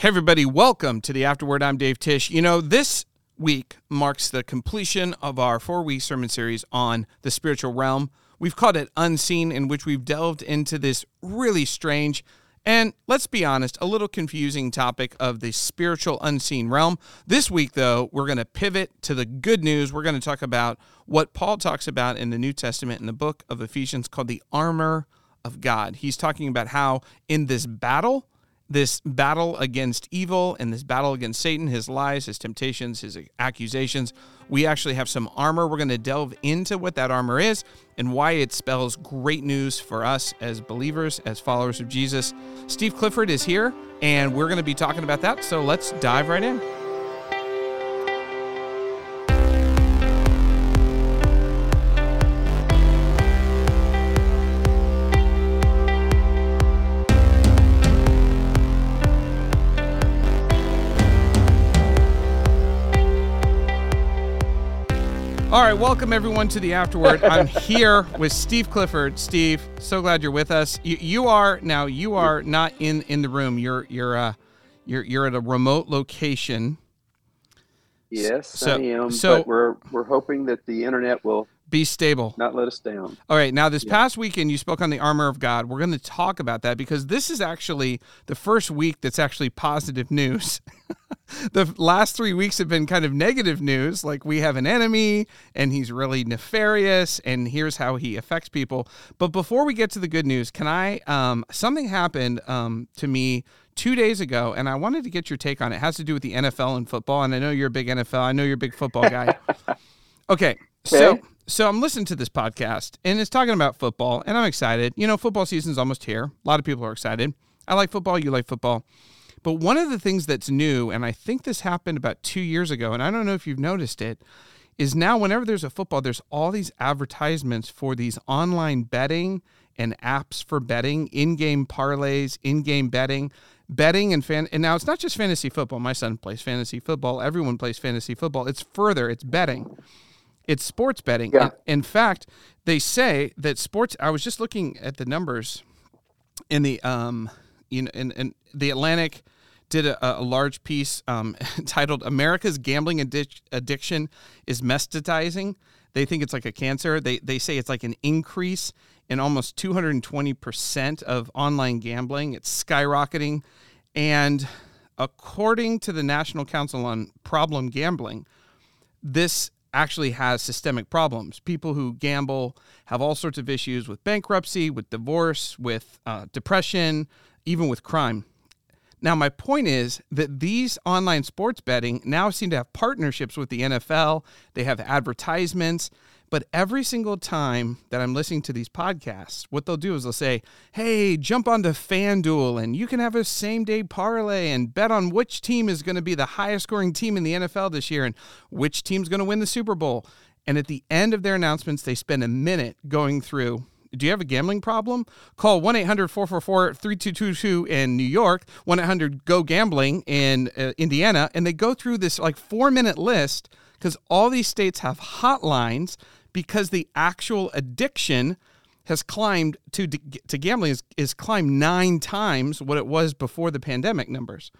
Hey, everybody, welcome to the Afterword. I'm Dave Tish. You know, this week marks the completion of our four week sermon series on the spiritual realm. We've called it Unseen, in which we've delved into this really strange and, let's be honest, a little confusing topic of the spiritual unseen realm. This week, though, we're going to pivot to the good news. We're going to talk about what Paul talks about in the New Testament in the book of Ephesians called the armor of God. He's talking about how in this battle, this battle against evil and this battle against Satan, his lies, his temptations, his accusations. We actually have some armor. We're going to delve into what that armor is and why it spells great news for us as believers, as followers of Jesus. Steve Clifford is here, and we're going to be talking about that. So let's dive right in. All right, welcome everyone to the Afterword. I'm here with Steve Clifford. Steve, so glad you're with us. You, you are now. You are not in in the room. You're you're uh you're you're at a remote location. Yes, so, I am. So but we're we're hoping that the internet will be stable. Not let us down. All right. Now, this yeah. past weekend, you spoke on the armor of God. We're going to talk about that because this is actually the first week that's actually positive news. the last three weeks have been kind of negative news. Like we have an enemy and he's really nefarious and here's how he affects people. But before we get to the good news, can I, um, something happened um, to me two days ago and I wanted to get your take on it. It has to do with the NFL and football. And I know you're a big NFL. I know you're a big football guy. okay. So, so I'm listening to this podcast and it's talking about football and I'm excited. You know, football season's almost here. A lot of people are excited. I like football, you like football. But one of the things that's new, and I think this happened about two years ago, and I don't know if you've noticed it, is now whenever there's a football, there's all these advertisements for these online betting and apps for betting, in-game parlays, in-game betting, betting and fan. And now it's not just fantasy football. My son plays fantasy football. Everyone plays fantasy football. It's further. It's betting. It's sports betting. Yeah. In, in fact, they say that sports. I was just looking at the numbers in the um, you know, in, in the Atlantic did a, a large piece um, titled "America's Gambling Addic- Addiction is Metastasizing." They think it's like a cancer. They they say it's like an increase in almost 220 percent of online gambling. It's skyrocketing, and according to the National Council on Problem Gambling, this actually has systemic problems. People who gamble have all sorts of issues with bankruptcy, with divorce, with uh, depression, even with crime. Now, my point is that these online sports betting now seem to have partnerships with the NFL, they have advertisements. But every single time that I'm listening to these podcasts, what they'll do is they'll say, Hey, jump onto FanDuel and you can have a same day parlay and bet on which team is going to be the highest scoring team in the NFL this year and which team's going to win the Super Bowl. And at the end of their announcements, they spend a minute going through do you have a gambling problem? Call 1 800 444 3222 in New York, 1 800 GO Gambling in uh, Indiana, and they go through this like four minute list because all these states have hotlines because the actual addiction has climbed to to gambling is, is climbed nine times what it was before the pandemic numbers.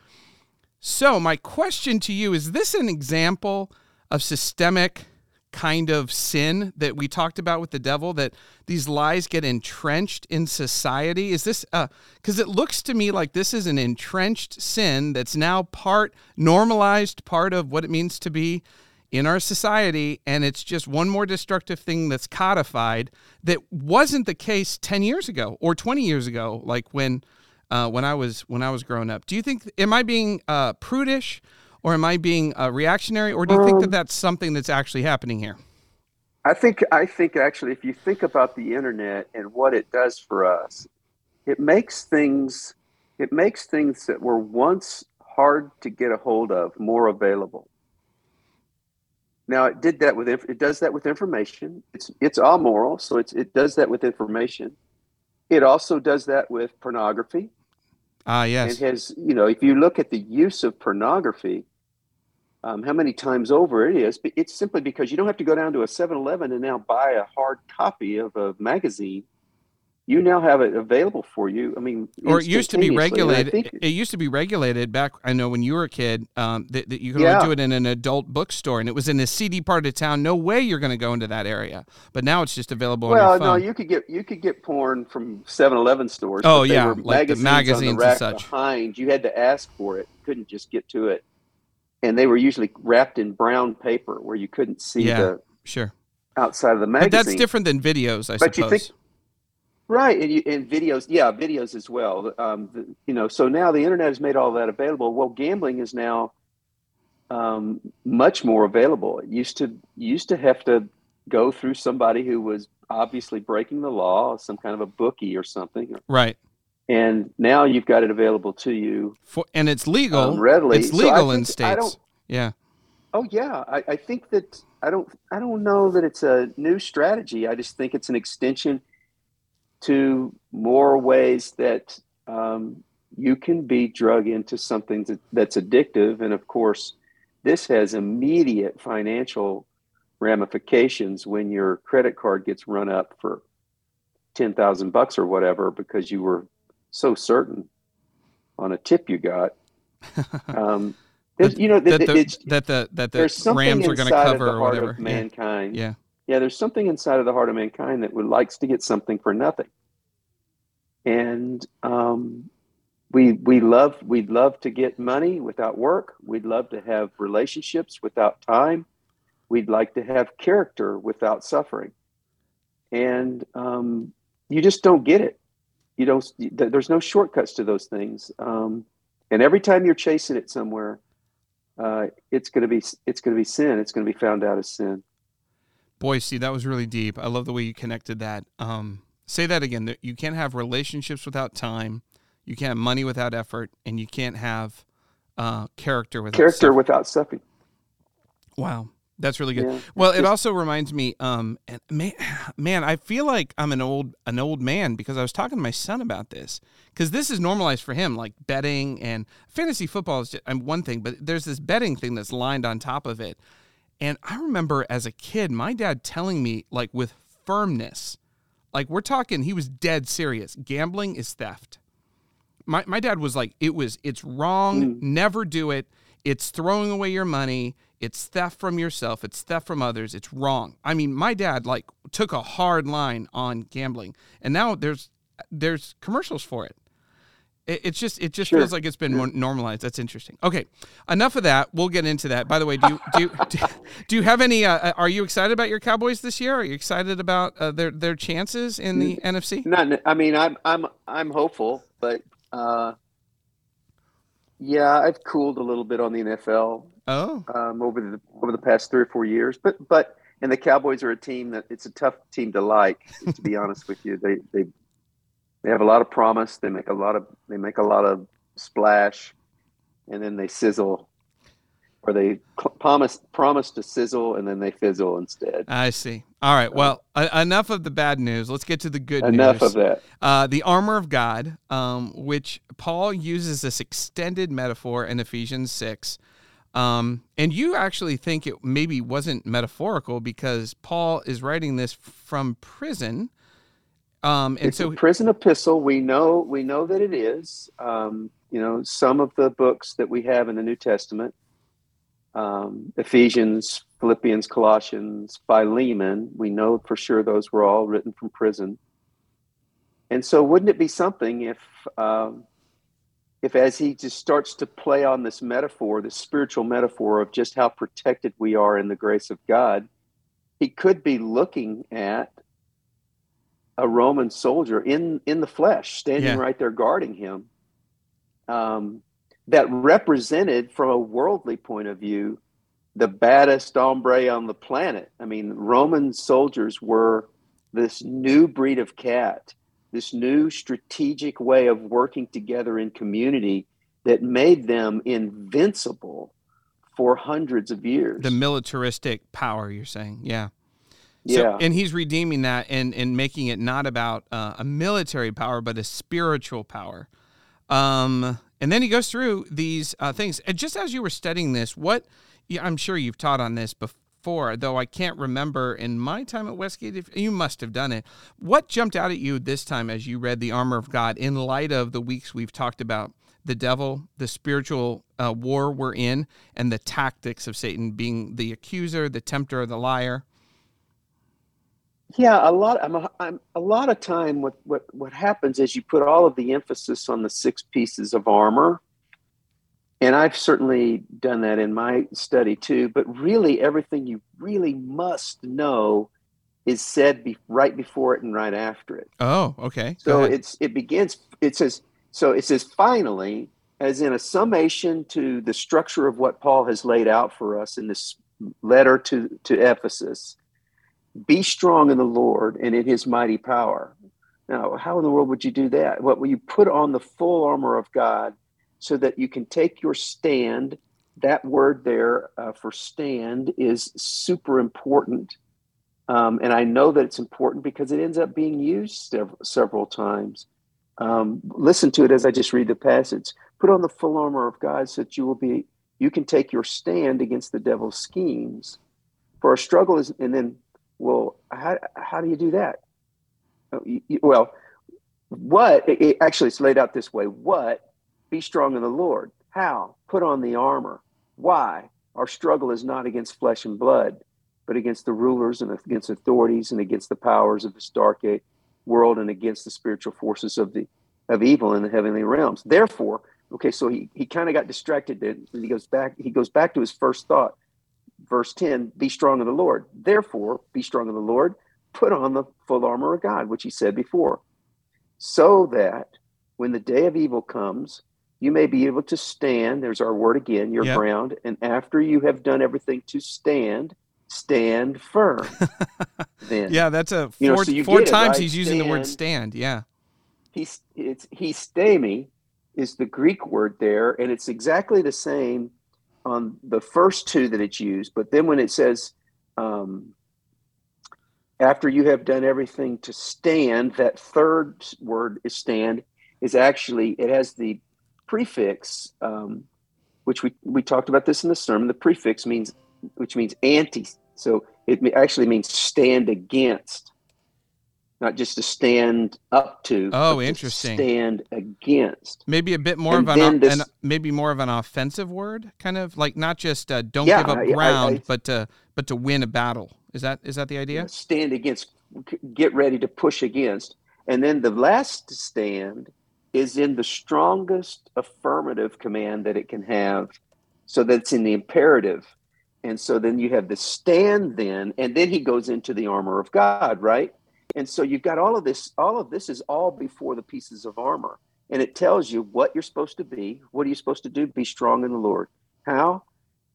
So my question to you is: This an example of systemic kind of sin that we talked about with the devil that these lies get entrenched in society is this uh because it looks to me like this is an entrenched sin that's now part normalized part of what it means to be in our society and it's just one more destructive thing that's codified that wasn't the case 10 years ago or 20 years ago like when uh, when I was when I was growing up. Do you think am I being uh, prudish or am I being uh, reactionary or do you um, think that um, that's something that's actually happening here? I think I think actually if you think about the internet and what it does for us, it makes things it makes things that were once hard to get a hold of more available. Now it did that with it does that with information. It's it's all moral, so it's it does that with information. It also does that with pornography. Ah, yes. It has you know if you look at the use of pornography, um, how many times over it is, but it's simply because you don't have to go down to a 7-Eleven and now buy a hard copy of a magazine you now have it available for you. I mean, or it used to be and regulated. It, it used to be regulated back. I know when you were a kid, um, that, that you could Yeah. only do it in an adult bookstore, and it was in a seedy part of town. No way you're going to go into that area. But now it's just available on well, no, you could get you could get porn from 7-Eleven stores. Oh, but they yeah, were like magazines, magazines on and the rack such. behind. You had to ask for it. Couldn't just get to it, and they were usually wrapped in brown paper where you couldn't see Yeah. the sure, outside of the but magazine. that's different than videos, I But you suppose. think- Right, and, you, and videos, yeah, videos as well. Um, the, you know, so now the internet has made all that available. Well, gambling is now um, much more available. It used to used to have to go through somebody who was obviously breaking the law, some kind of a bookie or something, right. and now you've got it available to you For, and it's legal. um, readily. It's So legal in think- I don't- states. Yeah. Oh yeah, I, I think that I don't I don't know that it's a new strategy. I just think it's an extension to more ways that um, you can be drug into something that, that's addictive, and of course, this has immediate financial ramifications when your credit card gets run up for ten thousand bucks or whatever because you were so certain on a tip you got. Um, you know, That th- the, it's, that the that the there's something Rams are going to cover the or whatever. of Yeah. mankind. yeah. Yeah, there's something inside of the heart of mankind that would likes to get something for nothing, and um, we we love we'd love to get money without work. We'd love to have relationships without time. We'd like to have character without suffering, and um, you just don't get it. You don't. There's no shortcuts to those things, um, and every time you're chasing it somewhere, uh, it's going to be it's going to be sin. It's going to be found out as sin. Boy, see, that was really deep. I love the way you connected that. Um, say that again. You can't have relationships without time. You can't have money without effort, and you can't have uh, character without character suffering. without suffering. Wow, that's really good. Yeah. Well, it also reminds me, um, and man, man, I feel like I'm an old an old man because I was talking to my son about this because this is normalized for him, like betting and fantasy football is just, one thing, but there's this betting thing that's lined on top of it. And I remember as a kid, my dad telling me like with firmness, like we're talking, he was dead serious. Gambling is theft. My my dad was like, it was it's wrong. Hmm. Never do it. It's throwing away your money. It's theft from yourself. It's theft from others. It's wrong. I mean, my dad like took a hard line on gambling, and now there's there's commercials for it. It, it's just it just Sure. feels like it's been normalized. That's interesting. Okay, enough of that. We'll get into that. By the way, do you do you, do, do you have any? Uh, are you excited about your Cowboys this year? Are you excited about uh, their their chances in the NFC? Not, I mean, I'm I'm I'm hopeful, but uh, yeah, I've cooled a little bit on the NFL Oh, um, over the over the past three or four years. But but and the Cowboys are a team that it's a tough team to like. to be honest with you, they they they have a lot of promise. They make a lot of they make a lot of splash, and then they sizzle, or they cl- promise promise to sizzle and then they fizzle instead. I see. All right. Well, uh, enough of the bad news. Let's get to the good Enough news. of that. Uh, the armor of God, um, which Paul uses this extended metaphor in Ephesians 6. Um, and you actually think it maybe wasn't metaphorical because Paul is writing this from prison. Um, and it's so, a prison epistle. We know we know that it is. Um, you know, some of the books that we have in the New Testament, um, Ephesians, Philippians, Colossians, Philemon. We know for sure those were all written from prison. And so, wouldn't it be something if, um, if as he just starts to play on this metaphor, this spiritual metaphor of just how protected we are in the grace of God, he could be looking at a Roman soldier in in the flesh, standing Yeah. right there guarding him. Um, that represented, from a worldly point of view, the baddest hombre on the planet. I mean, Roman soldiers were this new breed of cat, this new strategic way of working together in community that made them invincible for hundreds of years. the militaristic power, you're saying. Yeah. So, yeah. and he's redeeming that and, and making it not about uh, a military power, but a spiritual power. Um, and then he goes through these uh, things. And just as you were studying this, what I'm sure you've taught on this before though I can't remember in my time at Westgate. If you must have done it, what jumped out at you this time as you read the armor of God in light of the weeks we've talked about the devil, the spiritual uh, war we're in, and the tactics of Satan being the accuser, the tempter, the liar? Yeah, a lot. I'm a, I'm a lot of time. What what what happens is you put all of the emphasis on the six pieces of armor, and I've certainly done that in my study too. But really, everything you really must know is said be, right before it and right after it. Oh, okay. So it's it begins. It says so. It says finally, as in a summation to the structure of what Paul has laid out for us in this letter to to Ephesus be strong in the Lord and in his mighty power. Now, how in the world would you do that? What will you put on the full armor of God so that you can take your stand? That word there uh, for stand is super important. Um, and I know that it's important because it ends up being used several, several times. Um, listen to it as I just read the passage. Put on the full armor of God so that you will be, you can take your stand against the devil's schemes. For our struggle is, and then well, how, how do you do that? Oh, well, what it actually it's laid out this way. What be strong in the lord. How? Put on the armor. Why? Our struggle is not against flesh and blood but against the rulers and against authorities and against the powers of this dark world and against the spiritual forces of the of evil in the heavenly realms. Therefore okay so he, he kind of got distracted and he goes back he goes back to his first thought verse 10 be strong in the Lord. Therefore, be strong in the Lord, put on the full armor of God, which he said before, so that when the day of evil comes, you may be able to stand. There's our word again, your yep. ground. And after you have done everything to stand, stand firm. then, yeah, that's a four, you know, so four times it, right? he's using stand. the word stand. Yeah. He's, it's, histemi is the Greek word there, and it's exactly the same on the first two that it's used, but then when it says, um, after you have done everything to stand, that third word is stand is actually, it has the prefix, um, which we, we talked about this in the sermon. The prefix means, which means anti. So it actually means stand against not just to stand up to. Oh, interesting. stand against. Maybe a bit more and of an, this, an, maybe more of an offensive word, kind of like not just uh, don't yeah, give up ground, I, I, but to but to win a battle. Is that is that the idea? Stand against, get ready to push against, and then the last stand is in the strongest affirmative command that it can have, so that's in the imperative. And so then you have the stand then, and then he goes into the armor of God, right? And so you've got all of this, all of this is all before the pieces of armor. And it tells you what you're supposed to be. What are you supposed to do? Be strong in the Lord. How?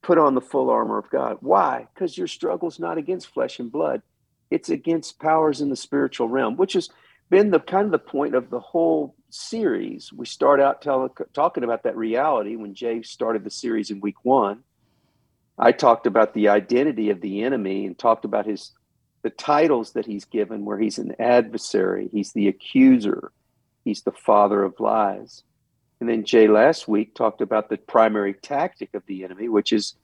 Put on the full armor of God. Why? Because your struggle is not against flesh and blood. It's against powers in the spiritual realm, which has been the kind of the point of the whole series. We start out tell, talking about that reality when Jay started the series in week one. I talked about the identity of the enemy and talked about his the titles that he's given, where he's an adversary, he's the accuser, he's the father of lies. And then Jay last week talked about the primary tactic of the enemy, which is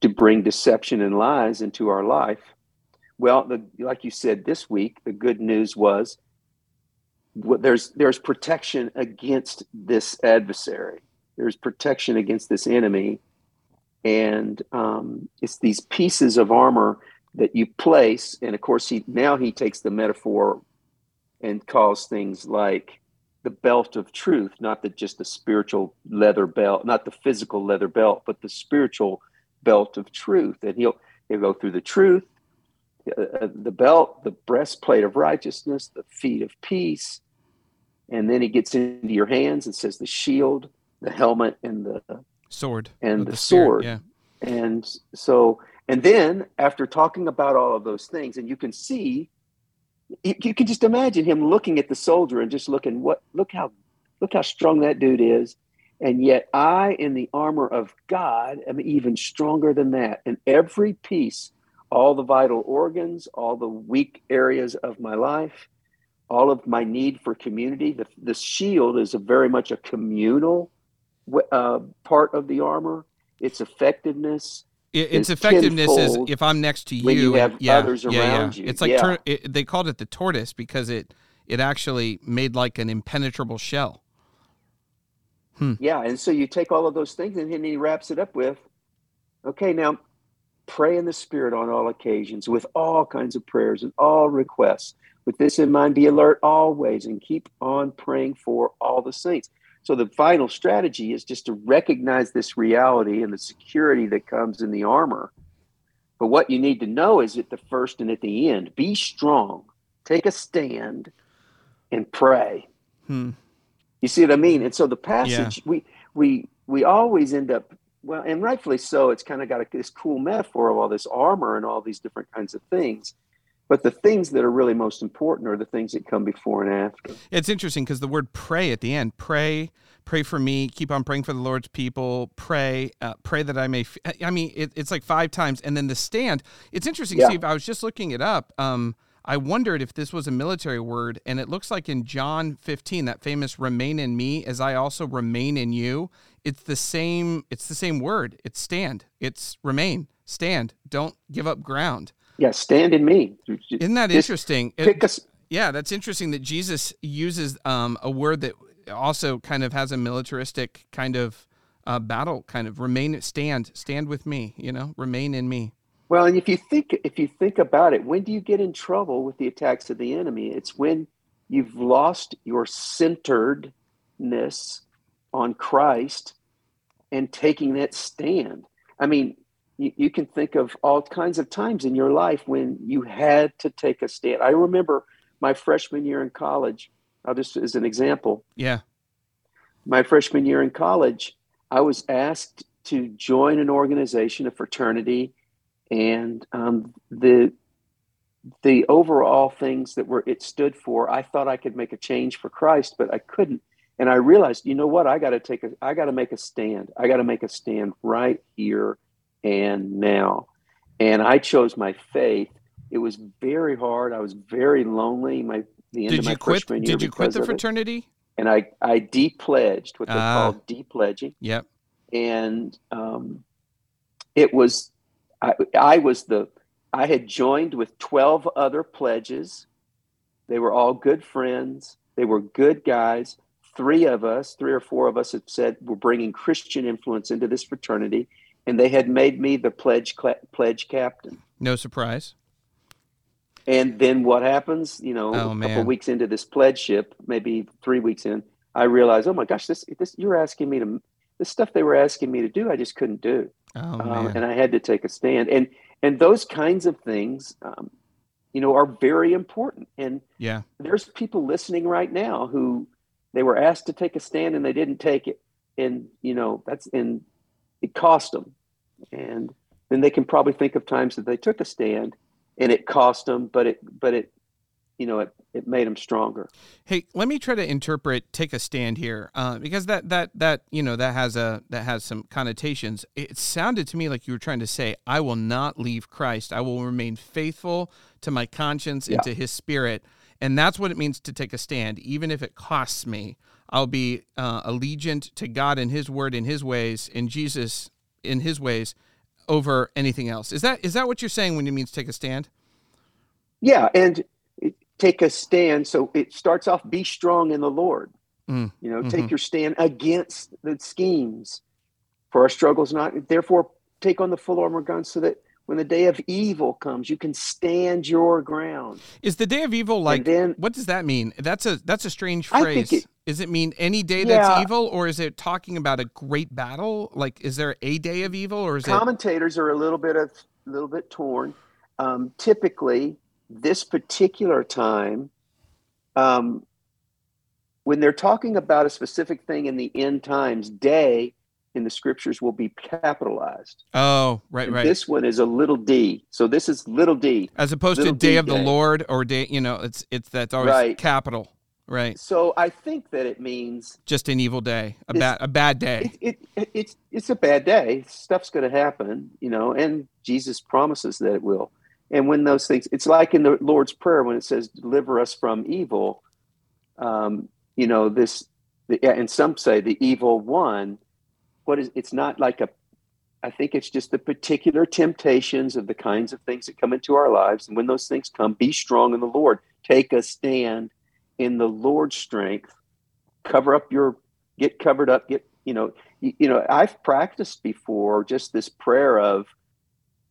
to bring deception and lies into our life. Well, the, like you said this week, the good news was there's there's protection against this adversary. There's protection against this enemy, and um, it's these pieces of armor that you place and of course he now he takes the metaphor and calls things like the belt of truth not the just the spiritual leather belt not the physical leather belt but the spiritual belt of truth. And he'll he'll go through the truth uh, uh the belt the breastplate of righteousness the feet of peace. And then he gets into your hands and says the shield the helmet and the sword. and the, the sword. yeah. And so and then after talking about all of those things, and you can see, you, you can just imagine him looking at the soldier and just looking, what look how look how strong that dude is. And yet I, in the armor of God, am even stronger than that. And every piece, all the vital organs, all the weak areas of my life, all of my need for community. The, the shield is a very much a communal uh, part of the armor. Its effectiveness its effectiveness is if I'm next to you, you have yeah, others yeah, around yeah. you. It's like Yeah. tur- it, they called it the tortoise because it it actually made like an impenetrable shell. Hmm. Yeah, and so you take all of those things, and then he wraps it up with, okay, now pray in the Spirit on all occasions with all kinds of prayers and all requests. With this in mind, be alert always and keep on praying for all the saints. So the final strategy is just to recognize this reality and the security that comes in the armor. But what you need to know is at the first and at the end, be strong, take a stand, and pray. Hmm. You see what I mean? And so the passage we we we always end up well, and rightfully so. It's kind of got a, this cool metaphor of all this armor and all these different kinds of things. But the things that are really most important are the things that come before and after. It's interesting because the word pray at the end, pray, pray for me, keep on praying for the Lord's people, pray, uh, pray that I may. F-. I mean, it, it's like five times. And then the stand, it's interesting, Yeah. Steve. I was just looking it up. Um, I wondered if this was a military word, and it looks like in John 15, that famous remain in me as I also remain in you. It's the same, it's the same word. It's stand. It's remain, stand. Don't give up ground. Yeah, stand in me. Isn't that Just interesting? It- us. yeah, that's interesting that Jesus uses um, a word that also kind of has a militaristic kind of uh, battle kind of remain stand stand with me you know remain in me Well, and if you think if you think about it, when do you get in trouble with the attacks of the enemy? It's when you've lost your centeredness on Christ and taking that stand. I mean, you, you can think of all kinds of times in your life when you had to take a stand. I remember my freshman year in college. I'll just as an example. yeah my freshman year in college, I was asked to join an organization, a fraternity, and um, the the overall things that were it stood for. I thought I could make a change for Christ, but I couldn't. And I realized, you know what? I got to take a. I got to make a stand. I got to make a stand right here and now. And I chose my faith. It was very hard. I was very lonely. My the end did of my you quit freshman year did you quit the fraternity and I I depledged what they Ah. call depledging, yep and um, it was I, I was the I had joined with twelve other pledges. They were all good friends. They were good guys. Three of us, three or four of us, had said we're bringing Christian influence into this fraternity, and they had made me the pledge cla pledge captain. no surprise And then what happens? You know, Oh, a couple weeks into this pledgeship, maybe three weeks in, I realized, oh my gosh, this this you're asking me to the stuff they were asking me to do, I just couldn't do, oh um, man and I had to take a stand. And and those kinds of things, um, you know, are very important. And yeah there's people listening right now who they were asked to take a stand and they didn't take it, and you know that's and it cost them. And then they can probably think of times that they took a stand and it cost them, but it but it you know it it made them stronger. Hey, let me try to interpret "take a stand" here, uh, because that that that you know that has a that has some connotations. It sounded to me like you were trying to say, "I will not leave Christ. I will remain faithful to my conscience and Yeah. to His Spirit," and that's what it means to take a stand, even if it costs me. I'll be uh, allegiant to God and His Word and His ways, and Jesus in His ways, over anything else. Is that is that what you're saying when it means take a stand? Yeah, and take a stand. So it starts off: be strong in the Lord. Mm, You know, mhm. take your stand against the schemes. For our struggles, not therefore take on the full armor of God, so that when the day of evil comes, you can stand your ground. Is the day of evil like? and then What does that mean? That's a that's a strange I phrase. think it- Does it mean any day that's Yeah. evil, or is it talking about a great battle? Like, is there a day of evil, or is it? commentators are a little bit of a little bit torn. Um, typically, this particular time, um, when they're talking about a specific thing in the end times, day in the scriptures will be capitalized. Oh, right, And right. This one is a little d. So this is little d. As opposed to day d of the day. Lord or day, you know, it's it's that's always Right. capital, right? So I think that it means Just an evil day, a bad a bad day. it, it, it it's it's a bad day. Stuff's going to happen, you know, and Jesus promises that it will. And when those things, it's like in the Lord's Prayer when it says, "Deliver us from evil." Um, you know, this, the, and some say the evil one. What is? It's not like a I think it's just the particular temptations of the kinds of things that come into our lives. And when those things come, be strong in the Lord. Take a stand in the Lord's strength. Cover up your, get covered up, get, you know, you, you know, I've practiced before just this prayer of,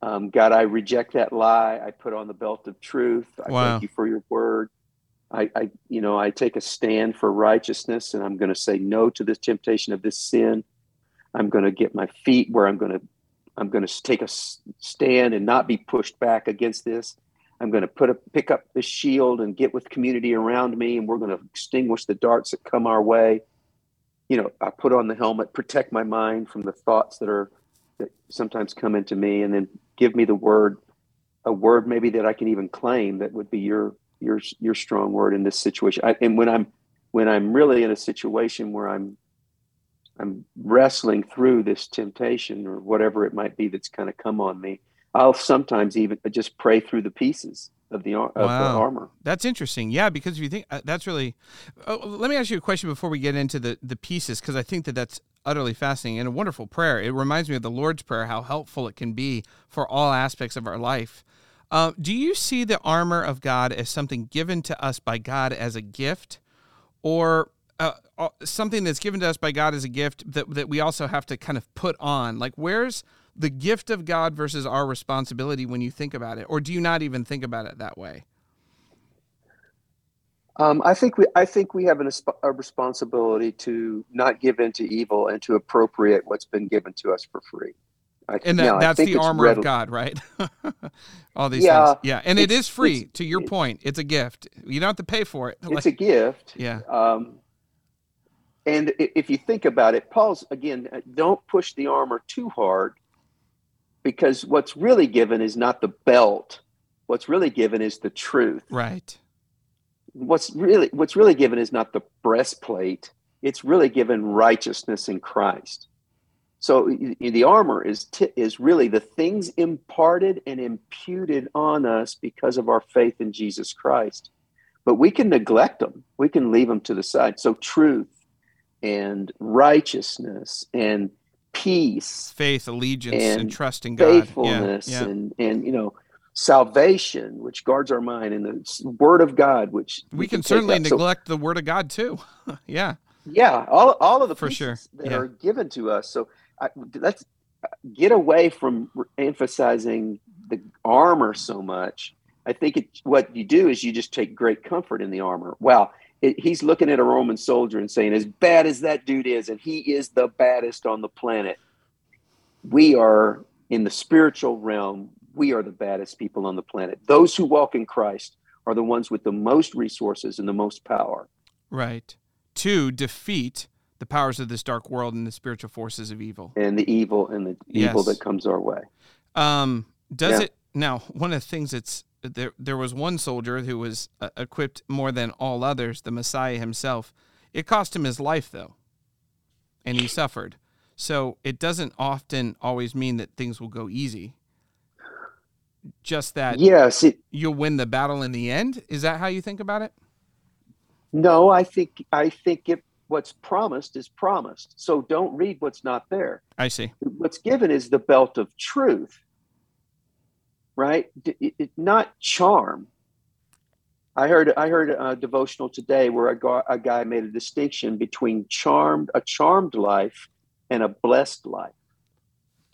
um, God, I reject that lie. I put on the belt of truth. I Wow. thank you for your word. I, I, you know, I take a stand for righteousness, and I'm going to say no to this temptation of this sin. I'm going to get my feet where I'm going to, I'm going to take a stand and not be pushed back against this. I'm going to put a pick up the shield and get with community around me, and we're going to extinguish the darts that come our way. You know, I put on the helmet, protect my mind from the thoughts that are that sometimes come into me, and then give me the word, a word maybe that I can even claim that would be your your your strong word in this situation. I, and when I'm when I'm really in a situation where I'm I'm wrestling through this temptation or whatever it might be that's kind of come on me, I'll sometimes even just pray through the pieces of the of Wow. the armor. That's interesting. Yeah, because if you think uh, that's really, oh, let me ask you a question before we get into the the pieces, because I think that that's utterly fascinating and a wonderful prayer. It reminds me of the Lord's prayer, how helpful it can be for all aspects of our life. Uh, do you see the armor of God as something given to us by God as a gift, or uh, uh, something that's given to us by God as a gift that that we also have to kind of put on? Like, where's the gift of God versus our responsibility when you think about it, or do you not even think about it that way? Um, I think we I think we have an, a responsibility to not give in to evil and to appropriate what's been given to us for free. I, And that, that's the armor readily- of God, right? All these Yeah, things. Yeah. And it's- free, to your it- point. It's a gift. You don't have to pay for it. It's a gift. yeah. Um, and if you think about it, Paul's again, uh, don't push the armor too hard because what's really given is not the belt. What's really given is the truth. Right. What's really what's really given is not the breastplate. It's really given righteousness in Christ. So the armor is t- is really the things imparted and imputed on us because of our faith in Jesus Christ. But we can neglect them. We can leave them to the side. So truth and righteousness and peace Faith, allegiance, and, And trust in God. faithfulness Yeah. yeah. and and you know salvation which guards our mind and the word of god which We can take certainly up. So, neglect the word of God too. yeah. yeah all, all of the For sure. that Yeah. are given to us so I, let's uh, get away from emphasizing the armor so much i think it, what you do is you just take great comfort in the armor wow it, he's looking at a roman soldier and saying as bad as that dude is and he is the baddest on the planet we are in the spiritual realm we are the baddest people on the planet those who walk in christ are the ones with the most resources and the most power Right. To defeat the powers of this dark world and the spiritual forces of evil. and the evil and the evil Yes. that comes our way Um, does Yeah. it now? One of the things that's there. There was one soldier who was uh, equipped more than all others, the Messiah himself. It cost him his life though, and he suffered. So it doesn't often always mean that things will go easy. Just that yes it, you'll win the battle in the end. Is that how you think about it? no i think i think it what's promised is promised so don't read what's not there I see. what's given is the belt of truth right it- not charm i heard i heard a devotional today where a guy, a guy made a distinction between charmed a charmed life and a blessed life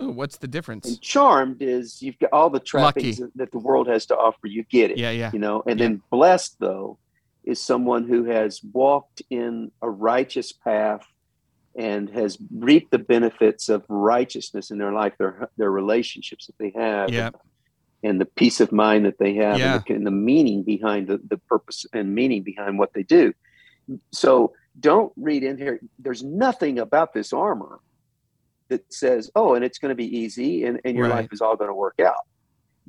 Ooh, what's the difference? and charmed is you've got all the trappings Lucky. that the world has to offer you get it Yeah, yeah. you know and Yeah. then blessed though is someone who has walked in a righteous path and has reaped the benefits of righteousness in their life their their relationships that they have Yeah. And the peace of mind that they have Yeah. and, the, and the meaning behind the, the purpose and meaning behind what they do so don't read in here there's nothing about this armor that says oh and it's going to be easy and, and your Right. life is all going to work out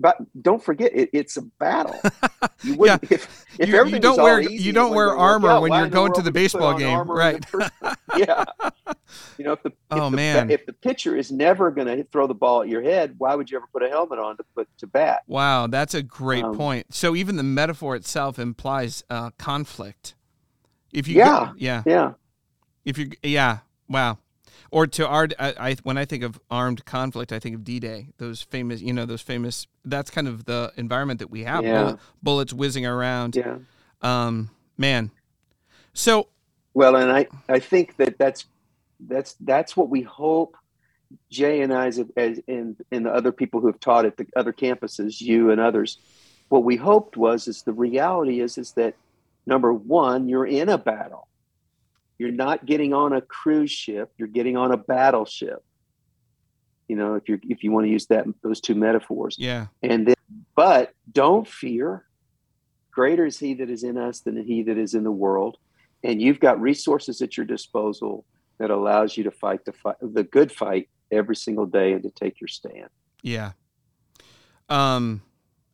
but don't forget it, it's a battle you wouldn't if, if You- you don't was wear- easy, you don't wear armor out. when you're going to the would you put baseball game, right. yeah you know if the if Oh, the, man. if the pitcher is never going to throw the ball at your head why would you ever put a helmet on to put to bat Wow, that's a great Um, point. So even the metaphor itself implies uh, conflict. If you Yeah. go- yeah, yeah if you yeah, wow. Or to our, I, I, when I think of armed conflict, I think of D-Day. Those famous, you know, those famous. That's kind of the environment that we have. Yeah. Bullet, bullets whizzing around. Yeah. Um, man. So Well, and I, I think that that's that's that's what we hope Jay and I as, as and and the other people who have taught at the other campuses, you and others, what we hoped was is the reality is is that number one, you're in a battle. You're not getting on a cruise ship, you're getting on a battleship. You know, if you're if you want to use that those two metaphors. yeah, And then, but don't fear. Greater is he that is in us than he that is in the world. And you've got resources at your disposal that allows you to fight the fight, the good fight every single day and to take your stand. yeah. Um,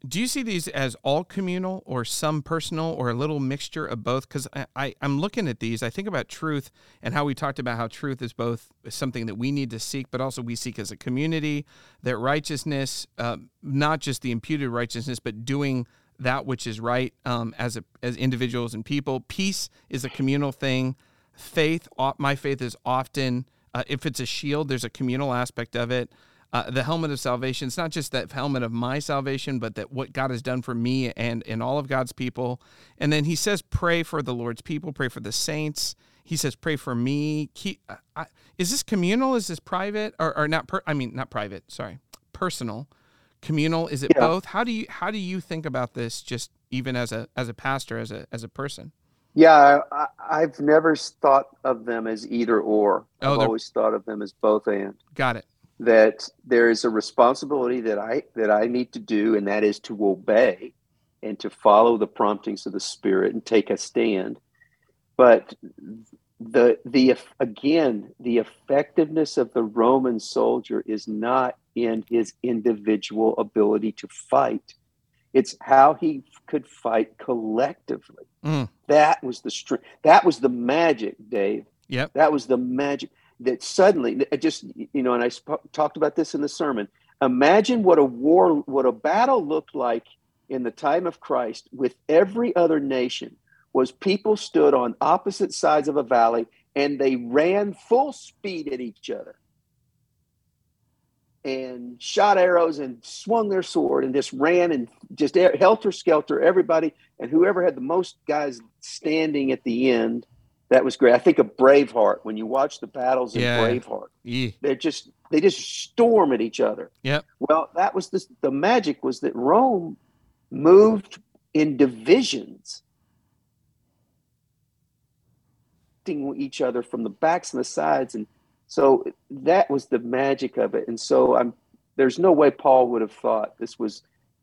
do you see these as all communal or some personal or a little mixture of both? Because I, I, I'm looking at these. I think about truth and how we talked about how truth is both something that we need to seek, but also we seek as a community. That righteousness, uh, not just the imputed righteousness, but doing that which is right um, as a, as individuals and people. Peace is a communal thing. Faith, my faith is often, uh, if it's a shield, there's a communal aspect of it. Uh, the helmet of salvation. It's not just that helmet of my salvation, but that what God has done for me and and all of God's people. And then He says, pray for the Lord's people, pray for the saints. He says, pray for me. Keep, I, I, is this communal? Is this private or, or not? Per, I mean, not private. Sorry, personal. Communal. Is it Yeah. both? How do you how do you think about this? Just even as a as a pastor, as a as a person. Yeah, I, I've never thought of them as either or. Oh, I've always thought of them as both and. Got it. That there is a responsibility that I that I need to do, and that is to obey and to follow the promptings of the Spirit and take a stand. But the the again the effectiveness of the Roman soldier is not in his individual ability to fight. It's how he could fight collectively. Mm. That was the strength. That was the magic, Dave. Yep. That was the magic that suddenly just you know and i sp- talked about this in the sermon. Imagine what a war what a battle looked like in the time of christ with every other nation. Was people stood on opposite sides of a valley and they ran full speed at each other and shot arrows and swung their sword and just ran and just helter skelter everybody and whoever had the most guys standing at the end that was great. I think of Braveheart when you watch the battles in Yeah. Braveheart. Yeah. They're just they just storm at each other. Yeah. Well, that was the the magic was that Rome moved in divisions, each other from the backs and the sides, and so that was the magic of it. And so I'm there's no way Paul would have thought this was.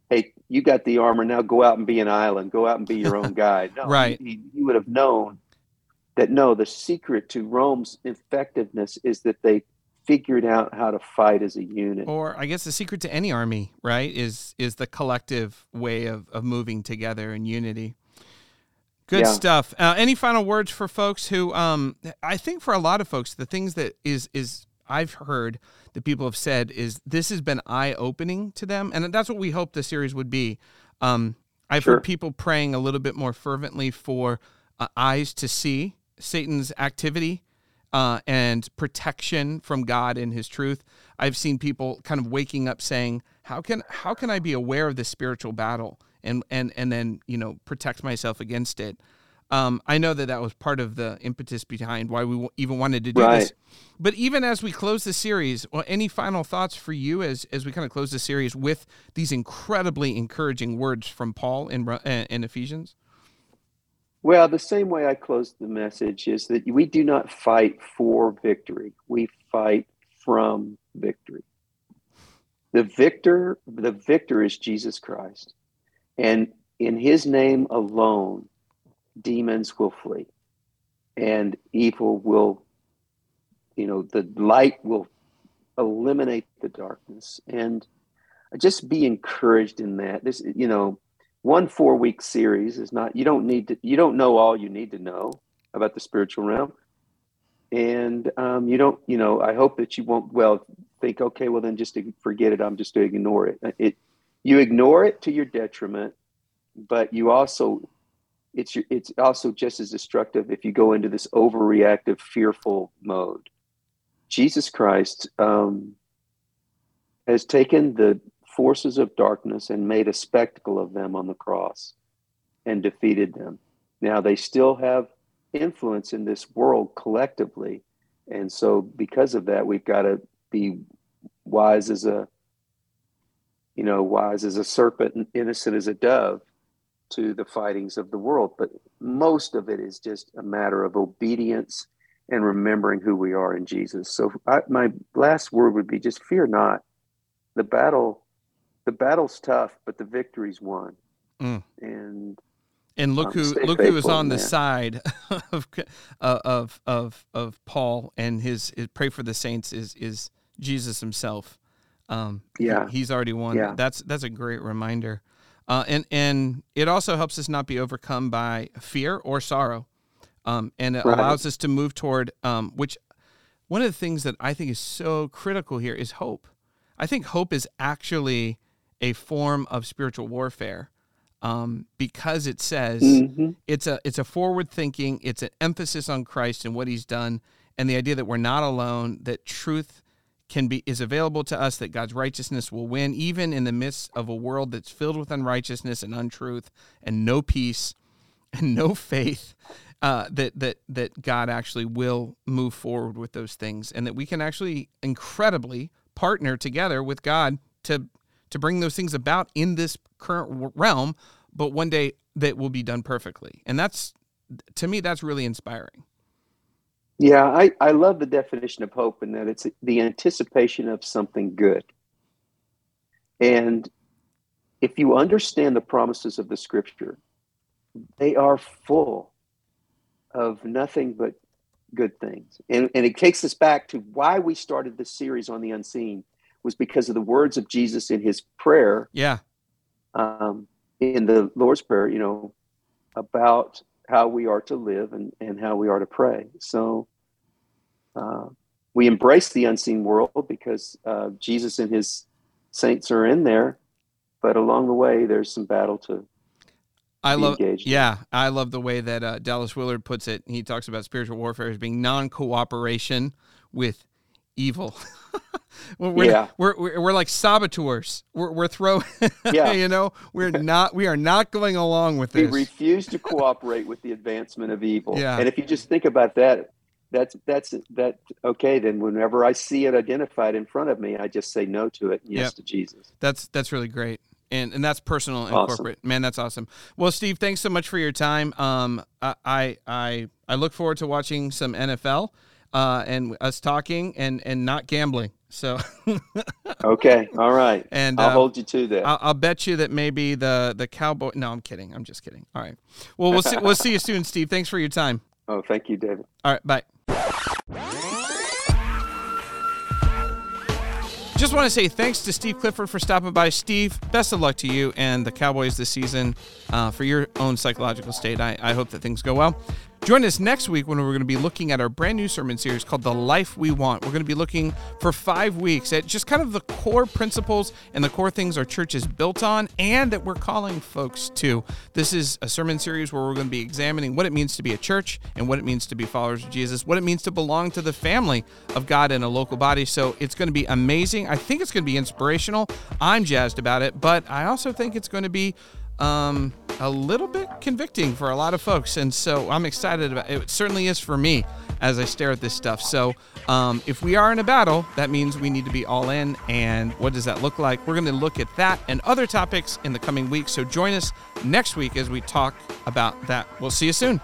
Hey, you got the armor now. Go out and be an island. Go out and be your own guy. No, Right. He, he would have known that no, the secret to Rome's effectiveness is that they figured out how to fight as a unit. Or I guess the secret to any army, right, is is the collective way of, of moving together in unity. Good Yeah. stuff. Uh, any final words for folks who, um, I think for a lot of folks, the things that is is I've heard that people have said is this has been eye opening to them, and that's what we hope the series would be. Um, I've Sure. heard people praying a little bit more fervently for uh, eyes to see Satan's activity uh, and protection from God and His truth. I've seen people kind of waking up saying, "How can how can I be aware of this spiritual battle and and and then you know protect myself against it?" Um, I know that that was part of the impetus behind why we w- even wanted to do this. But even as we close the series, well, any final thoughts for you as as we kind of close the series with these incredibly encouraging words from Paul in uh, in Ephesians? Well, the same way I closed the message is that we do not fight for victory. We fight from victory. The victor, the victor is Jesus Christ. And in his name alone, demons will flee and evil will, you know, the light will eliminate the darkness. And just be encouraged in that. This, you know, one four week series is not you don't need to you don't know all you need to know about the spiritual realm. And um, you don't you know i hope that you won't well think okay well then just forget it. I'm just to ignore it. It you ignore it to your detriment but you also it's your, it's also just as destructive if you go into this overreactive fearful mode. Jesus Christ um, has taken the forces of darkness and made a spectacle of them on the cross and defeated them. Now they still have influence in this world collectively. And so because of that, we've got to be wise as a you know, wise as a serpent and innocent as a dove to the fightings of the world. But most of it is just a matter of obedience and remembering who we are in Jesus. So I, my last word would be just fear not. The battle, the battle's tough, but the victory's won. Mm. And and look um, who look who is on the that. side of uh, of of of Paul and his, his pray for the saints is is Jesus himself. Um, he- Yeah. he's already won. Yeah. That's that's a great reminder, uh, and and it also helps us not be overcome by fear or sorrow, um, and it Right. allows us to move toward um, which one of the things that I think is so critical here is hope. I think hope is actually a form of spiritual warfare um, because it says Mhm. it's a it's a forward thinking it's an emphasis on christ and what he's done and the idea that we're not alone that truth can be is available to us that god's righteousness will win even in the midst of a world that's filled with unrighteousness and untruth and no peace and no faith uh, that that that god actually will move forward with those things and that we can actually incredibly partner together with god to to bring those things about in this current realm, but one day that will be done perfectly. And that's, to me, that's really inspiring. Yeah, I, I love the definition of hope in that it's the anticipation of something good. And if you understand the promises of the scripture, they are full of nothing but good things. And, and it takes us back to why we started this series on the unseen was because of the words of Jesus in his prayer Yeah. um, in the Lord's Prayer, you know, about how we are to live and, and how we are to pray. So uh, we embrace the unseen world because uh, Jesus and his saints are in there, but along the way, there's some battle to I love, yeah, I love the way that uh, Dallas Willard puts it. He talks about spiritual warfare as being non-cooperation with evil. we're, we're, Yeah. we're, we're, we're like saboteurs. We're, we're throwing, Yeah. you know, we're not, we are not going along with this. We refuse to cooperate with the advancement of evil. Yeah. And if you just think about that, that's that's that okay, then whenever I see it identified in front of me, I just say no to it and yes Yep. to Jesus. That's that's really great. And and that's personal and Awesome. corporate. Man, that's awesome. Well, Steve, thanks so much for your time. Um I I, I look forward to watching some NFL uh and us talking and and not gambling. So Okay. All right. and I'll uh, hold you to that. I'll, I'll bet you that maybe the the cowboy. No, I'm kidding. I'm just kidding. All right. Well, we'll see. We'll see you soon, Steve. Thanks for your time. oh, thank you, David. All right. Bye. Just want to say thanks to Steve Clifford for stopping by. Steve, best of luck to you and the Cowboys this season uh, for your own psychological state. I, I hope that things go well. Join us next week when we're going to be looking at our brand new sermon series called The Life We Want. We're going to be looking for five weeks at just kind of the core principles and the core things our church is built on and that we're calling folks to. This is a sermon series where we're going to be examining what it means to be a church and what it means to be followers of Jesus, what it means to belong to the family of God in a local body. So it's going to be amazing. I think it's going to be inspirational. I'm jazzed about it, but I also think it's going to be um, a little bit convicting for a lot of folks. And so I'm excited about it. It certainly is for me as I stare at this stuff. So um, if we are in a battle, that means we need to be all in. And what does that look like? We're going to look at that and other topics in the coming weeks. So join us next week as we talk about that. We'll see you soon.